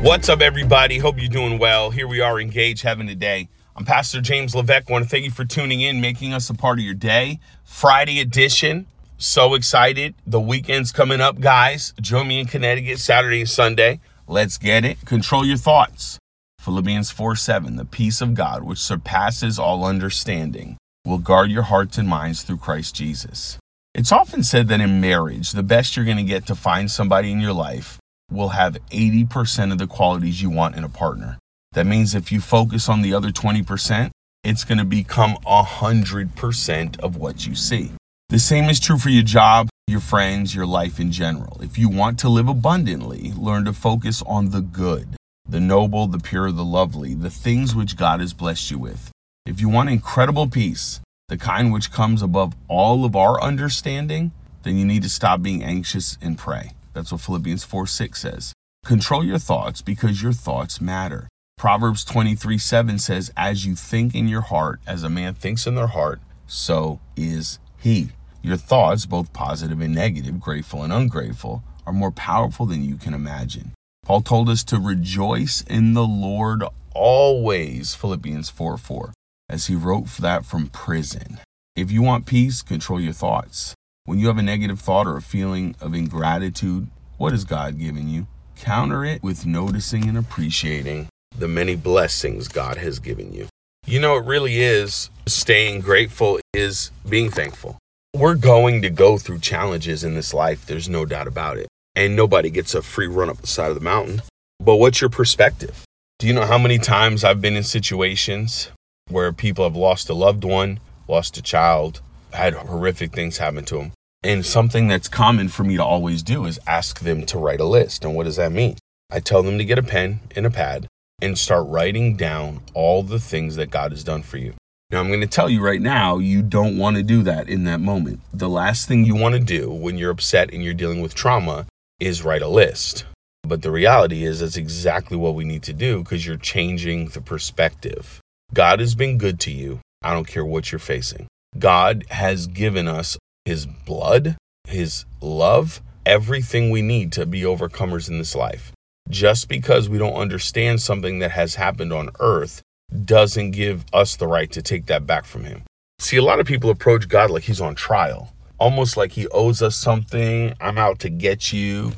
What's up, everybody? Hope you're doing well. Here we are, Engage Heaven today. I'm Pastor James Levesque. I want to thank you for tuning in, making us a part of your day. Friday edition. So excited. The weekend's coming up, guys. Join me in Connecticut Saturday and Sunday. Let's get it. Control your thoughts. Philippians 4 7. The peace of God, which surpasses all understanding, will guard your hearts and minds through Christ Jesus. It's often said that in marriage, the best you're going to get to find somebody in your life will have 80% of the qualities you want in a partner. That means if you focus on the other 20%, it's going to become 100% of what you see. The same is true for your job, your friends, your life in general. If you want to live abundantly, learn to focus on the good, the noble, the pure, the lovely, the things which God has blessed you with. If you want incredible peace, the kind which comes above all of our understanding, then you need to stop being anxious and pray. That's what Philippians 4 6 says. Control your thoughts because your thoughts matter. Proverbs 23 7 says, As you think in your heart, as a man thinks in their heart, so is he. Your thoughts, both positive and negative, grateful and ungrateful, are more powerful than you can imagine. Paul told us to rejoice in the Lord always, Philippians 4 4, as he wrote that from prison. If you want peace, control your thoughts. When you have a negative thought or a feeling of ingratitude, what has God given you? Counter it with noticing and appreciating the many blessings God has given you. You know, it really is staying grateful, is being thankful. We're going to go through challenges in this life, there's no doubt about it. And nobody gets a free run up the side of the mountain. But what's your perspective? Do you know how many times I've been in situations where people have lost a loved one, lost a child, had horrific things happen to them? And something that's common for me to always do is ask them to write a list. And what does that mean? I tell them to get a pen and a pad and start writing down all the things that God has done for you. Now, I'm going to tell you right now, you don't want to do that in that moment. The last thing you want to do when you're upset and you're dealing with trauma is write a list. But the reality is, that's exactly what we need to do because you're changing the perspective. God has been good to you. I don't care what you're facing. God has given us his blood, his love, everything we need to be overcomers in this life. Just because we don't understand something that has happened on earth doesn't give us the right to take that back from him. See, a lot of people approach God like he's on trial, almost like he owes us something. I'm out to get you.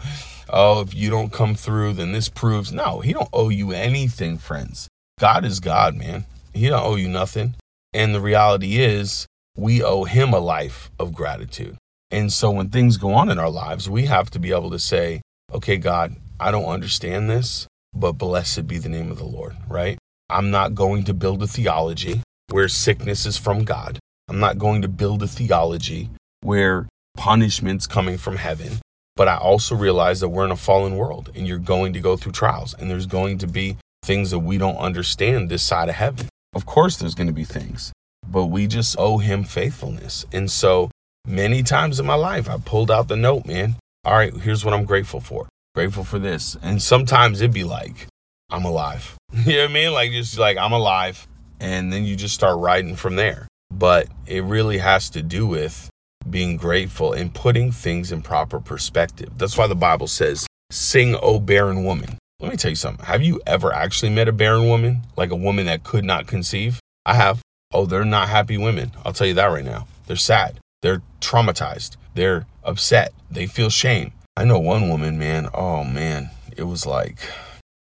Oh, if you don't come through, then this proves. No, he don't owe you anything, friends. God is God, man. He don't owe you nothing. And the reality is, we owe him a life of gratitude. And so when things go on in our lives, we have to be able to say, okay, God, I don't understand this, but blessed be the name of the Lord, right? I'm not going to build a theology where sickness is from God. I'm not going to build a theology where punishment's coming from heaven. But I also realize that we're in a fallen world and you're going to go through trials and there's going to be things that we don't understand this side of heaven. Of course, there's going to be things but we just owe him faithfulness. And so many times in my life, I pulled out the note, man. All right, here's what I'm grateful for. Grateful for this. And sometimes it'd be like, I'm alive. you know what I mean? Like, just like, I'm alive. And then you just start writing from there. But it really has to do with being grateful and putting things in proper perspective. That's why the Bible says, Sing, O barren woman. Let me tell you something. Have you ever actually met a barren woman? Like a woman that could not conceive? I have. Oh, they're not happy women. I'll tell you that right now. They're sad. They're traumatized. They're upset. They feel shame. I know one woman, man. Oh, man. It was like,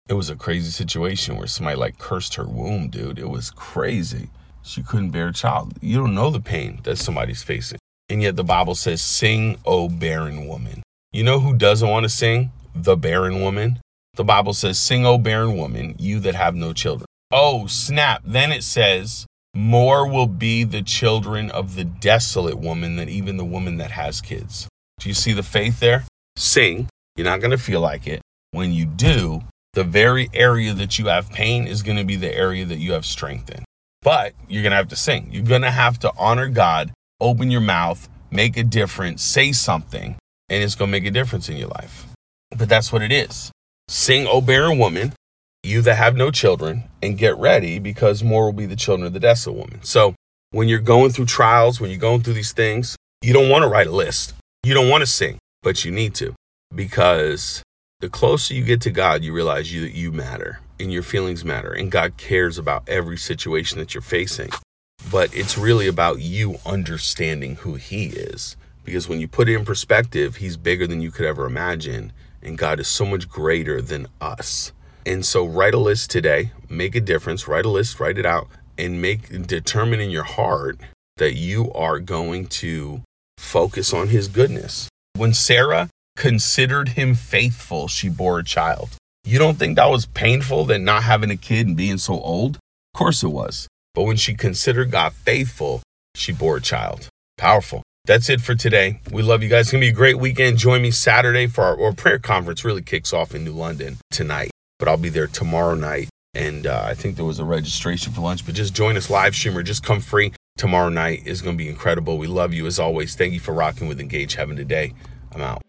it was a crazy situation where somebody like cursed her womb, dude. It was crazy. She couldn't bear a child. You don't know the pain that somebody's facing. And yet the Bible says, Sing, O barren woman. You know who doesn't want to sing? The barren woman. The Bible says, Sing, O barren woman, you that have no children. Oh, snap. Then it says, more will be the children of the desolate woman than even the woman that has kids. Do you see the faith there? Sing. You're not going to feel like it. When you do, the very area that you have pain is going to be the area that you have strength in. But you're going to have to sing. You're going to have to honor God, open your mouth, make a difference, say something, and it's going to make a difference in your life. But that's what it is. Sing, O barren woman, you that have no children, and get ready because more will be the children of the desolate woman. So when you're going through trials, when you're going through these things, you don't want to write a list. You don't want to sing, but you need to because The closer you get to God, you realize you that you matter and your feelings matter and God cares about every situation that you're facing. But it's really about you understanding who he is. Because when you put it in perspective, he's bigger than you could ever imagine and God is so much greater than us. And so write a list today, make a difference, write a list, write it out and make determine in your heart that you are going to focus on his goodness. When Sarah considered him faithful, she bore a child. You don't think that was painful that not having a kid and being so old? Of course it was. But when she considered God faithful, she bore a child. Powerful. That's it for today. We love you guys. It's going to be a great weekend. Join me Saturday for our, our prayer conference, really kicks off in New London tonight. But I'll be there tomorrow night. And uh, I think there was a registration for lunch, but just join us live stream or just come free tomorrow night is going to be incredible. We love you as always. Thank you for rocking with Engage Heaven today. I'm out.